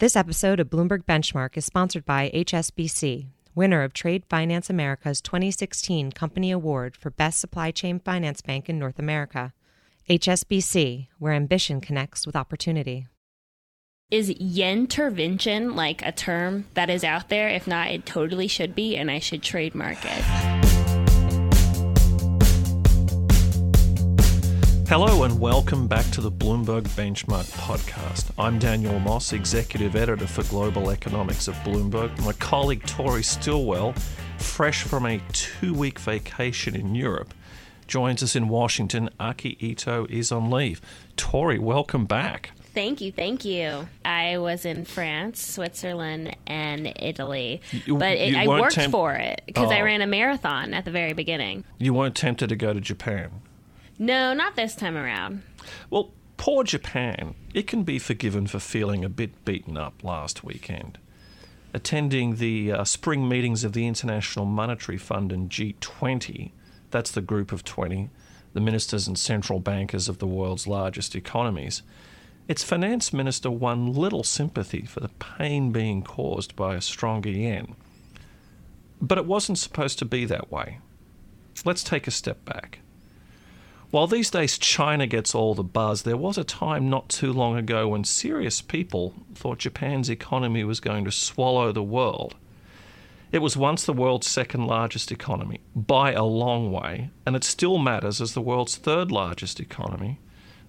This episode of Bloomberg Benchmark is sponsored by HSBC, winner of Trade Finance America's 2016 Company Award for Best Supply Chain Finance Bank in North America. HSBC, where ambition connects with opportunity. Is intervention like a term that is out there? If not, it totally should be, and I should trademark it. Hello and welcome back to the Bloomberg Benchmark podcast. I'm Daniel Moss, executive editor for global economics at Bloomberg. My colleague Tori Stilwell, fresh from a two week vacation in Europe, joins us in Washington. Aki Ito is on leave. Tori, welcome back. Thank you, thank you. I was in France, Switzerland, and Italy, You- but it, I worked temp- for it because I Oh. ran a marathon at the very beginning. You weren't tempted to go to Japan. No, not this time around. Well, poor Japan, it can be forgiven for feeling a bit beaten up last weekend. Attending the uh, spring meetings of the International Monetary Fund and G20, that's the group of 20, the ministers and central bankers of the world's largest economies, its finance minister won little sympathy for the pain being caused by a stronger yen. But it wasn't supposed to be that way. Let's take a step back. While these days China gets all the buzz, there was a time not too long ago when serious people thought Japan's economy was going to swallow the world. It was once the world's second largest economy, by a long way, and it still matters as the world's third largest economy,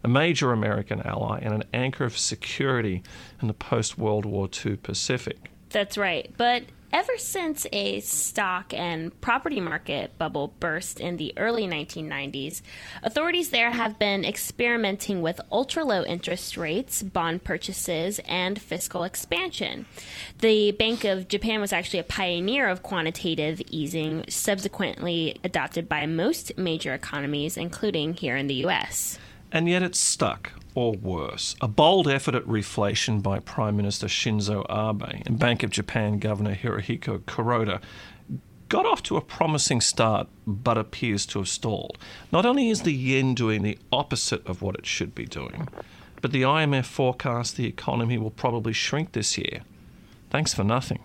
a major American ally, and an anchor of security in the post World War II Pacific. That's right. But ever since a stock and property market bubble burst in the early 1990s, authorities there have been experimenting with ultra low interest rates, bond purchases, and fiscal expansion. The Bank of Japan was actually a pioneer of quantitative easing, subsequently adopted by most major economies, including here in the US. And yet it's stuck, or worse. A bold effort at reflation by Prime Minister Shinzo Abe and Bank of Japan Governor Haruhiko Kuroda got off to a promising start, but appears to have stalled. Not only is the yen doing the opposite of what it should be doing, but the IMF forecasts the economy will probably shrink this year. Thanks for nothing.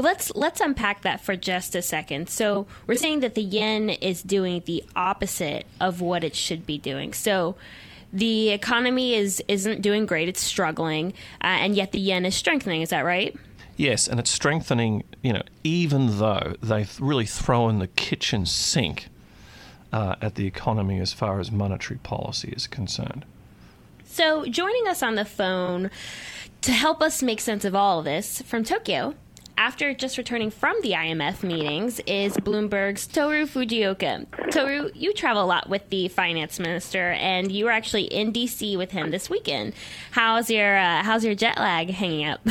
Well, let's let's unpack that for just a second. So we're saying that the yen is doing the opposite of what it should be doing. So the economy is isn't doing great; it's struggling, uh, and yet the yen is strengthening. Is that right? Yes, and it's strengthening, you know, even though they've really thrown the kitchen sink uh, at the economy as far as monetary policy is concerned. So joining us on the phone to help us make sense of all of this from Tokyo. After just returning from the IMF meetings is Bloomberg's Toru Fujioka. Toru, you travel a lot with the finance minister, and you were actually in DC with him this weekend. How's your uh, How's your jet lag hanging up?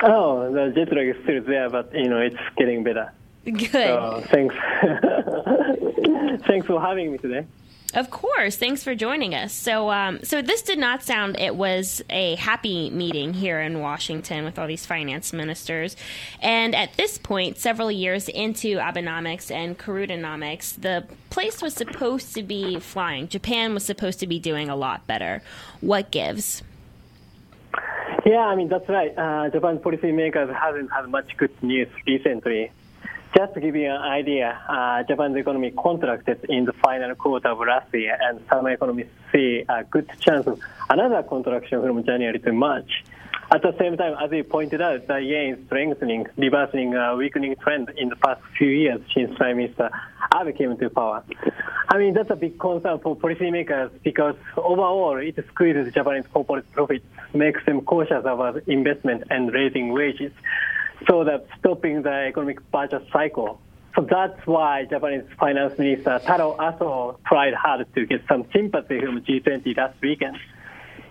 Oh, the jet lag is still there, but you know it's getting better. Good. So thanks, thanks for having me today. Of course. Thanks for joining us. So, um, so this did not sound. It was a happy meeting here in Washington with all these finance ministers, and at this point, several years into Abenomics and Kurodanomics, the place was supposed to be flying. Japan was supposed to be doing a lot better. What gives? Yeah, I mean that's right. Uh, Japan policymakers haven't had much good news recently. Just to give you an idea, uh, Japan's economy contracted in the final quarter of last year, and some economists see a good chance of another contraction from January to March. At the same time, as you pointed out, the yen is strengthening, reversing a weakening trend in the past few years since Prime Minister Abe came to power. I mean, that's a big concern for policymakers because overall it squeezes Japanese corporate profits, makes them cautious about investment and raising wages, so that stopping the economic budget cycle. So that's why Japanese Finance Minister Taro Aso tried hard to get some sympathy from G20 last weekend.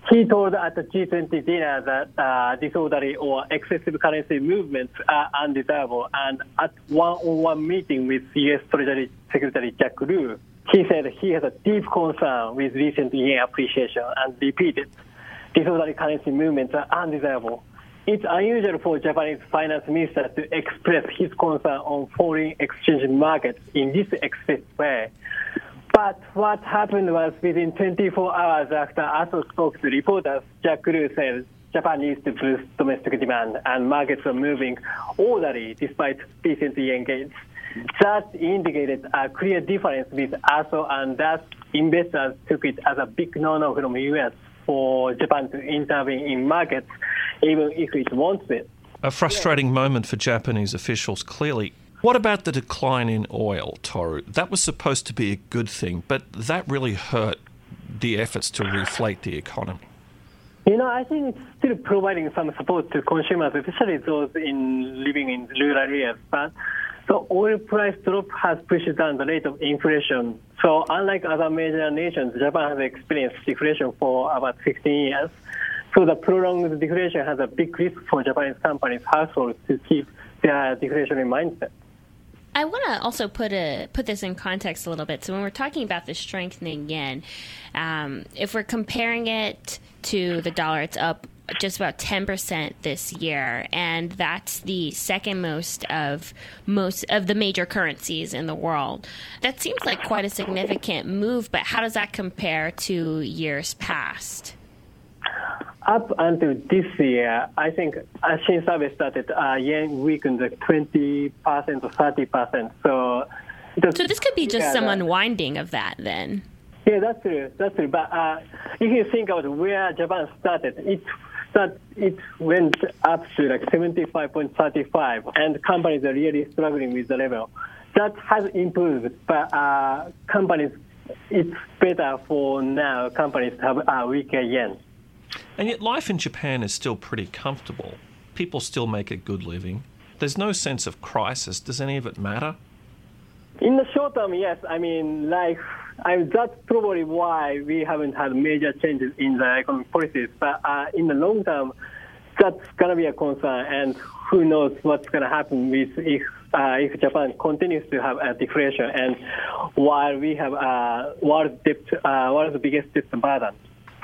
He told at the G20 dinner that uh, disorderly or excessive currency movements are undesirable. And at one-on-one meeting with U.S. Treasury Secretary Jack Lew, he said he has a deep concern with recent yen appreciation and repeated disorderly currency movements are undesirable. It's unusual for Japanese finance minister to express his concern on foreign exchange markets in this explicit way. But what happened was within 24 hours after Aso spoke to reporters, Jack Lew said Japan needs to boost domestic demand, and markets are moving orderly despite recent yen gains. That indicated a clear difference with ASO, and thus investors took it as a big no-no from the U.S. for Japan to intervene in markets, even if it wants it. A frustrating moment for Japanese officials, clearly. What about the decline in oil, Toru? That was supposed to be a good thing, but that really hurt the efforts to reflate the economy. You know, I think it's still providing some support to consumers, especially those in living in rural areas. But the oil price drop has pushed down the rate of inflation. So unlike other major nations, Japan has experienced deflation for about 15 years. So the prolonged deflation has a big risk for Japanese companies, households to keep their deflationary mindset. I want to also put a put this in context a little bit. So when we're talking about the strengthening yen, um, if we're comparing it to the dollar, it's up just about 10% this year and that's the second most of most of the major currencies in the world that seems like quite a significant move but how does that compare to years past up until this year, I think since service started, uh, yen weakened 20% or 30%. So, so this could be just yeah, some unwinding of that then. Yeah, that's true. That's true. But uh, if you think about where Japan started, it start, it went up to like 75.35, and companies are really struggling with the level. That has improved, but uh, companies, it's better for now. Companies have a weaker yen. And yet, life in Japan is still pretty comfortable. People still make a good living. There's no sense of crisis. Does any of it matter? In the short term, yes. I mean, like, I that's probably why we haven't had major changes in the economic policies. But uh, in the long term, that's going to be a concern. And who knows what's going to happen with if uh, if Japan continues to have a deflation and while we have uh, world's debt, uh, world's biggest debt burden.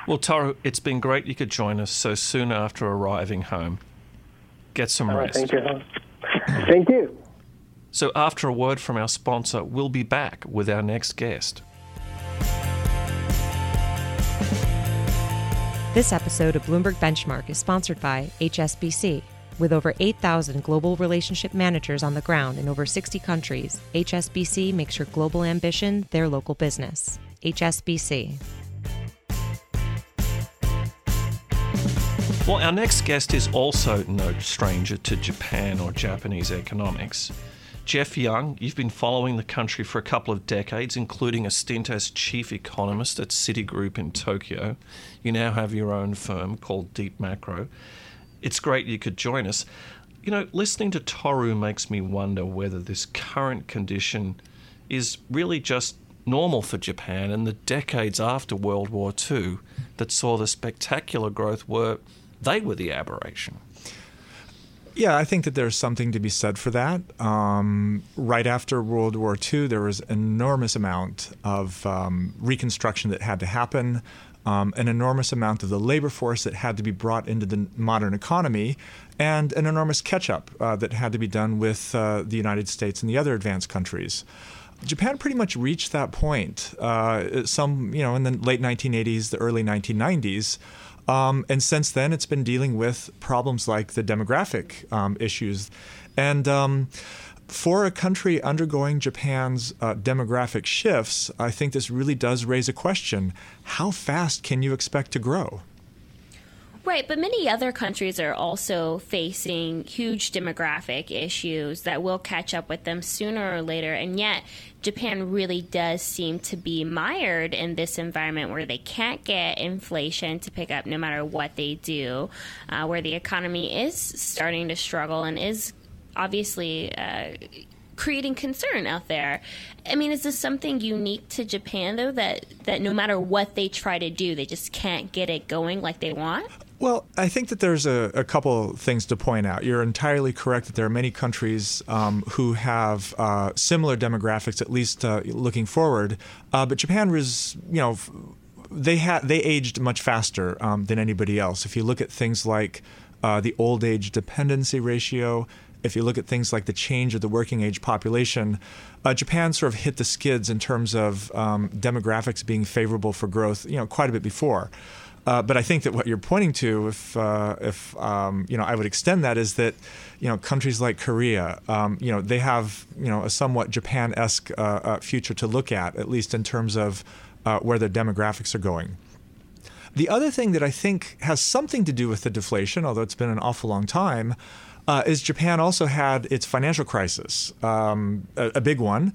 Well, Toru, it's been great you could join us so soon after arriving home. Get some All rest. Right, thank you. thank you. So, after a word from our sponsor, we'll be back with our next guest. This episode of Bloomberg Benchmark is sponsored by HSBC. With over 8,000 global relationship managers on the ground in over 60 countries, HSBC makes your global ambition their local business. HSBC. Well, our next guest is also no stranger to Japan or Japanese economics. Jeff Young, you've been following the country for a couple of decades, including a stint as chief economist at Citigroup in Tokyo. You now have your own firm called DeepMacro. It's great you could join us. You know, listening to Toru makes me wonder whether this current condition is really just normal for Japan and the decades after World War II that saw the spectacular growth were they were the aberration. Yeah, I think that there's something to be said for that. Um, right after World War II, there was an enormous amount of um, reconstruction that had to happen, um, an enormous amount of the labor force that had to be brought into the modern economy, and an enormous catch up uh, that had to be done with uh, the United States and the other advanced countries. Japan pretty much reached that point. Uh, some, you know, in the late 1980s, the early 1990s. Um, and since then, it's been dealing with problems like the demographic um, issues. And um, for a country undergoing Japan's uh, demographic shifts, I think this really does raise a question how fast can you expect to grow? Right, but many other countries are also facing huge demographic issues that will catch up with them sooner or later. And yet, Japan really does seem to be mired in this environment where they can't get inflation to pick up no matter what they do, uh, where the economy is starting to struggle and is obviously. Uh, creating concern out there. I mean, is this something unique to Japan though that that no matter what they try to do, they just can't get it going like they want? Well, I think that there's a, a couple things to point out. You're entirely correct that there are many countries um, who have uh, similar demographics, at least uh, looking forward. Uh, but Japan was, you know, they had they aged much faster um, than anybody else. If you look at things like uh, the old age dependency ratio, if you look at things like the change of the working age population, uh, Japan sort of hit the skids in terms of um, demographics being favorable for growth, you know, quite a bit before. Uh, but I think that what you're pointing to, if uh, if um, you know, I would extend that is that you know countries like Korea, um, you know, they have you know a somewhat Japan-esque uh, uh future to look at, at least in terms of uh, where their demographics are going. The other thing that I think has something to do with the deflation, although it's been an awful long time, uh, is Japan also had its financial crisis, um, a, a, big one,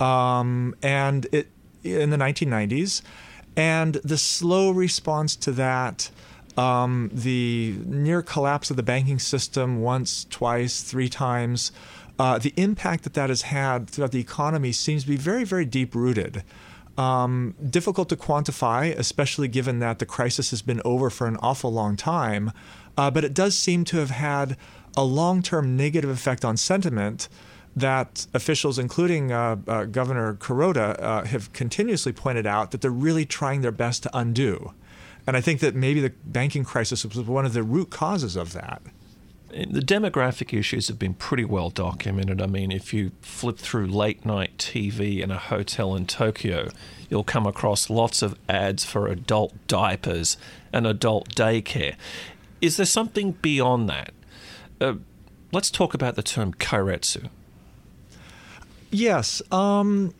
um, and it in the 1990s, and the slow response to that. Um, the near collapse of the banking system once, twice, three times, uh, the impact that that has had throughout the economy seems to be very, very deep rooted. Um, difficult to quantify, especially given that the crisis has been over for an awful long time. Uh, but it does seem to have had a long term negative effect on sentiment that officials, including uh, uh, Governor Kuroda, uh, have continuously pointed out that they're really trying their best to undo. And I think that maybe the banking crisis was one of the root causes of that. The demographic issues have been pretty well documented. I mean, if you flip through late night TV in a hotel in Tokyo, you'll come across lots of ads for adult diapers and adult daycare. Is there something beyond that? Uh, let's talk about the term keiretsu. Yes. Um,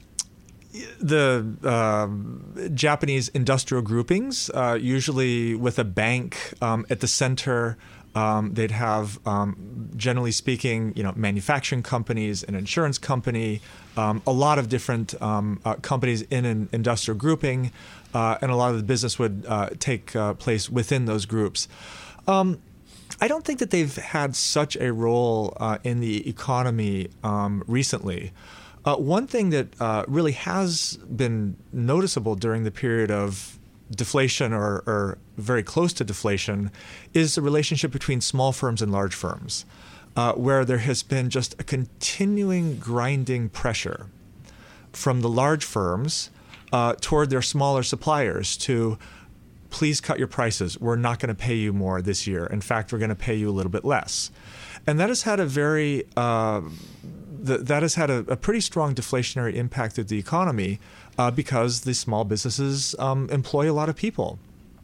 the uh, Japanese industrial groupings, uh, usually with a bank um, at the center. Um, they'd have, um, generally speaking, you know, manufacturing companies, an insurance company, um, a lot of different um, uh, companies in an industrial grouping, uh, and a lot of the business would uh, take uh, place within those groups. Um, I don't think that they've had such a role uh, in the economy um, recently. Uh, one thing that uh, really has been noticeable during the period of deflation or, or, very close to deflation is the relationship between small firms and large firms, uh, where there has been just a continuing grinding pressure from the large firms uh, toward their smaller suppliers to please cut your prices. We're not going to pay you more this year. In fact, we're going to pay you a little bit less. And that has had a very uh, the, that has had a, a, pretty strong deflationary impact of the economy uh, because the small businesses um, employ a lot of people.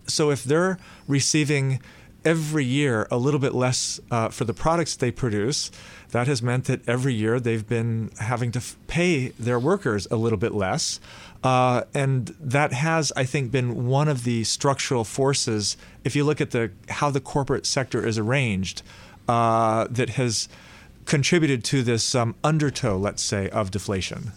So if they're receiving every year a little bit less uh, for the products they produce, that has meant that every year they've been having to f- pay their workers a little bit less. Uh, and that has, I think, been one of the structural forces. If you look at the how the corporate sector is arranged, uh, that has contributed to this um, undertow, let's say, of deflation.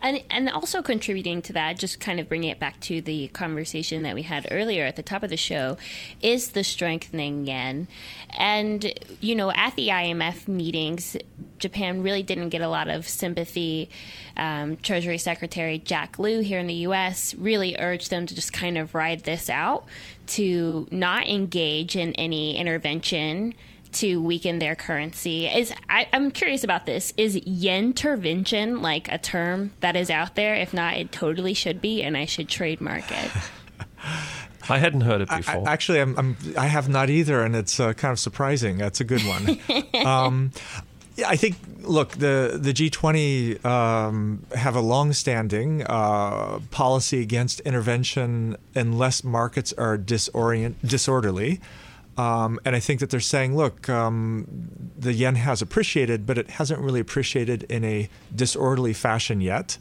And, and also contributing to that, just kind of bringing it back to the conversation that we had earlier at the top of the show, is the strengthening yen. And, you know, at the IMF meetings, Japan really didn't get a lot of sympathy. Um, Treasury Secretary Jack Lew here in the U.S. really urged them to just kind of ride this out, to not engage in any intervention to weaken their currency. Is I, am curious about this. Is yen intervention like a term that is out there? If not, it totally should be, and I should trademark it. I hadn't heard it before. I, actually, I'm, I'm, I have not either, and it's uh, kind of surprising. That's a good one. um, yeah, I think. Look, the the G20 um, have a long-standing uh, policy against intervention unless markets are disorient disorderly. Um, and I think that they're saying, look, um, the yen has appreciated, but it hasn't really appreciated in a disorderly fashion yet.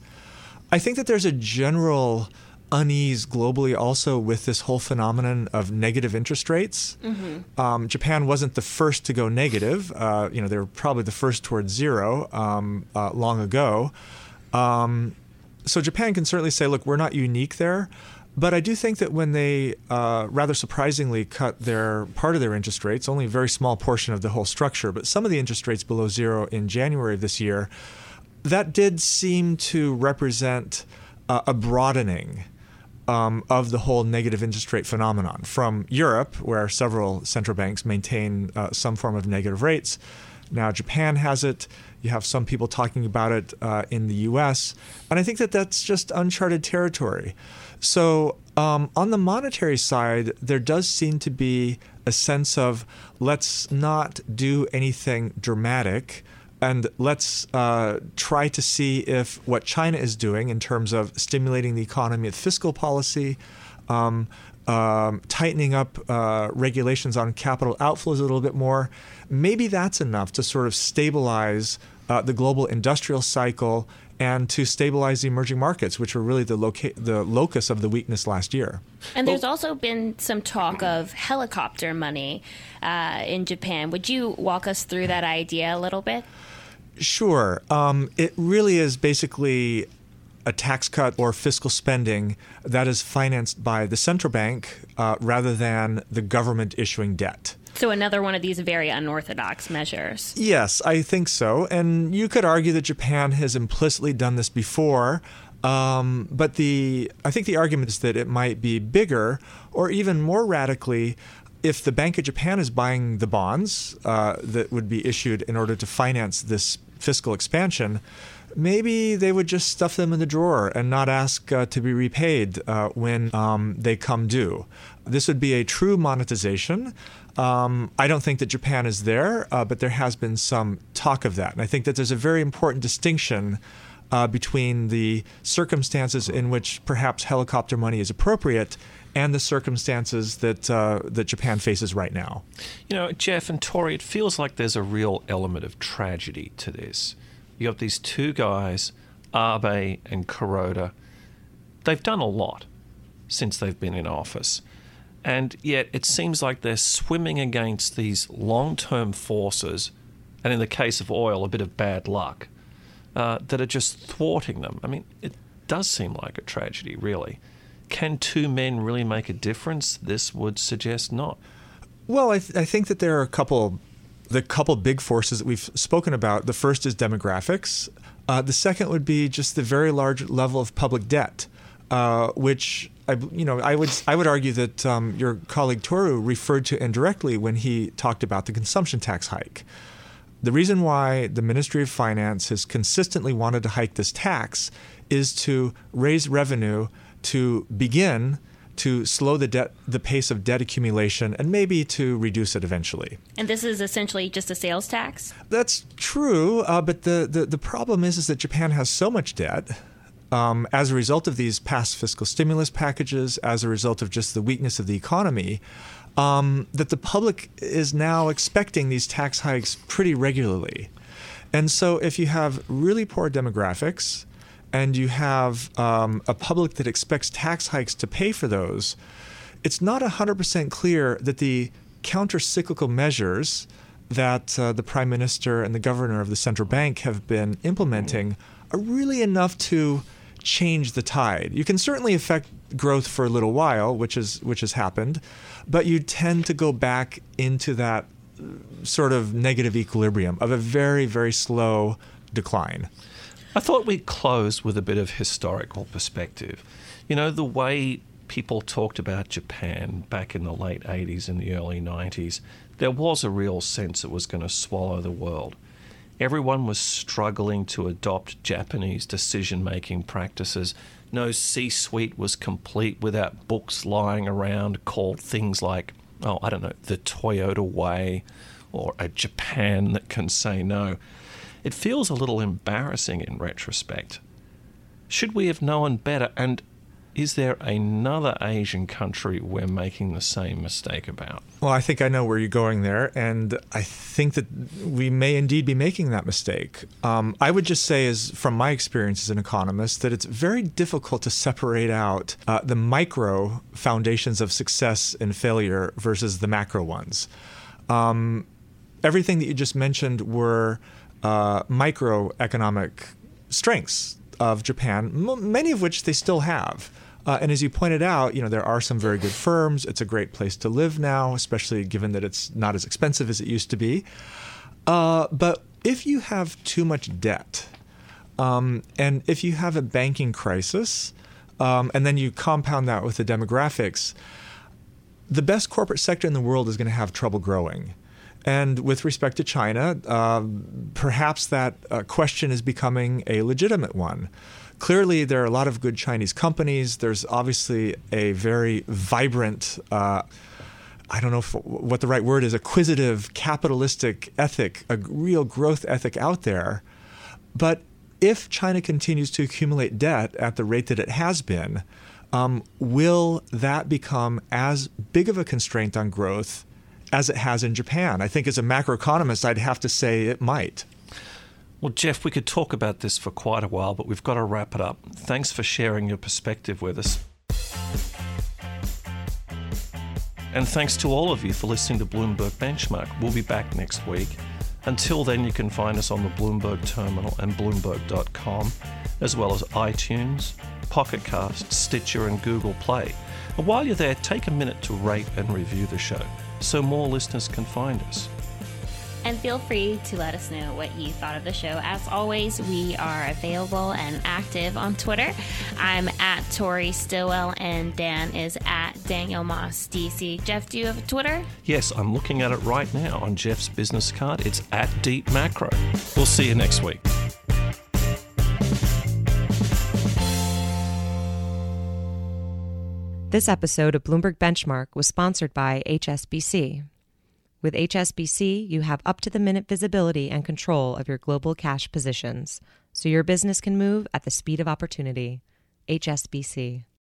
I think that there's a general unease globally also with this whole phenomenon of negative interest rates. Mm-hmm. Um, Japan wasn't the first to go negative. Uh, you know, they were probably the first towards zero um, uh, long ago. Um, so Japan can certainly say, look, we're not unique there. But I do think that when they uh, rather surprisingly cut their part of their interest rates, only a very small portion of the whole structure, but some of the interest rates below zero in January of this year, that did seem to represent uh, a broadening um, of the whole negative interest rate phenomenon from Europe, where several central banks maintain uh, some form of negative rates. Now Japan has it. You have some people talking about it uh, in the U.S., and I think that that's just uncharted territory. So, um, on the monetary side, there does seem to be a sense of let's not do anything dramatic and let's uh, try to see if what China is doing in terms of stimulating the economy with fiscal policy, um, um, tightening up uh, regulations on capital outflows a little bit more, maybe that's enough to sort of stabilize uh, the global industrial cycle and to stabilize the emerging markets, which were really the, loca- the locus of the weakness last year. And there's also been some talk of helicopter money uh, in Japan. Would you walk us through that idea a little bit? Sure. Um, it really is basically a tax cut or fiscal spending that is financed by the central bank uh, rather than the government issuing debt. So, another one of these very unorthodox measures. Yes, I think so. And you could argue that Japan has implicitly done this before. Um, but the I think the argument is that it might be bigger, or even more radically, if the Bank of Japan is buying the bonds uh, that would be issued in order to finance this fiscal expansion, maybe they would just stuff them in the drawer and not ask uh, to be repaid uh, when um, they come due. This would be a true monetization. Um, I don't think that Japan is there, uh, but there has been some talk of that. And I think that there's a very important distinction uh, between the circumstances in which perhaps helicopter money is appropriate and the circumstances that uh, that Japan faces right now. You know, Jeff and Tori, it feels like there's a real element of tragedy to this. You have these two guys, Abe and Kuroda. They've done a lot since they've been in office. And yet it seems like they're swimming against these long term forces, and in the case of oil, a bit of bad luck, uh, that are just thwarting them. I mean, it does seem like a tragedy, really. Can two men really make a difference? This would suggest not. Well, I, th- I think that there are a couple the couple big forces that we've spoken about. The first is demographics. Uh, the second would be just the very large level of public debt, uh, which I, you know, I would I would argue that um, your colleague Toru referred to indirectly when he talked about the consumption tax hike. The reason why the Ministry of Finance has consistently wanted to hike this tax is to raise revenue to begin to slow the debt, the pace of debt accumulation, and maybe to reduce it eventually. And this is essentially just a sales tax. That's true, uh, but the, the the problem is is that Japan has so much debt. Um, as a result of these past fiscal stimulus packages, as a result of just the weakness of the economy, um, that the public is now expecting these tax hikes pretty regularly. And so, if you have really poor demographics, and you have um, a public that expects tax hikes to pay for those, it's not 100% clear that the counter cyclical measures that uh, the prime minister and the governor of the central bank have been implementing are really enough to change the tide. You can certainly affect growth for a little while, which is which has happened, but you tend to go back into that uh, sort of negative equilibrium of a very very slow decline. I thought we'd close with a bit of historical perspective. You know, the way people talked about Japan back in the late 80s and the early 90s, there was a real sense it was going to swallow the world. Everyone was struggling to adopt Japanese decision making practices. No C suite was complete without books lying around called things like, oh, I don't know, the Toyota Way or a Japan that can say no. It feels a little embarrassing in retrospect. Should we have known better? And is there another Asian country we're making the same mistake about? Well, I think I know where you're going there, and I think that we may indeed be making that mistake. Um, I would just say, as from my experience as an economist, that it's very difficult to separate out uh, the micro foundations of success and failure versus the macro ones. Um, everything that you just mentioned were uh, microeconomic strengths of Japan, m- many of which they still have. Uh, and as you pointed out, you know there are some very good firms. It's a great place to live now, especially given that it's not as expensive as it used to be. Uh, but if you have too much debt, um, and if you have a banking crisis, um, and then you compound that with the demographics, the best corporate sector in the world is going to have trouble growing. And with respect to China, uh, perhaps that uh, question is becoming a legitimate one. Clearly, there are a lot of good Chinese companies. There's obviously a very vibrant, uh, I don't know if, what the right word is, acquisitive, capitalistic ethic, a real growth ethic out there. But if China continues to accumulate debt at the rate that it has been, um, will that become as big of a constraint on growth as it has in Japan? I think as a macroeconomist, I'd have to say it might. Well, Jeff, we could talk about this for quite a while, but we've got to wrap it up. Thanks for sharing your perspective with us. And thanks to all of you for listening to Bloomberg Benchmark. We'll be back next week. Until then, you can find us on the Bloomberg Terminal and Bloomberg.com, as well as iTunes, Pocket Cast, Stitcher, and Google Play. And while you're there, take a minute to rate and review the show so more listeners can find us. And feel free to let us know what you thought of the show. As always, we are available and active on Twitter. I'm at Tori Stilwell, and Dan is at Daniel Moss DC. Jeff, do you have a Twitter? Yes, I'm looking at it right now on Jeff's business card. It's at DeepMacro. We'll see you next week. This episode of Bloomberg Benchmark was sponsored by HSBC. With HSBC, you have up to the minute visibility and control of your global cash positions, so your business can move at the speed of opportunity. HSBC.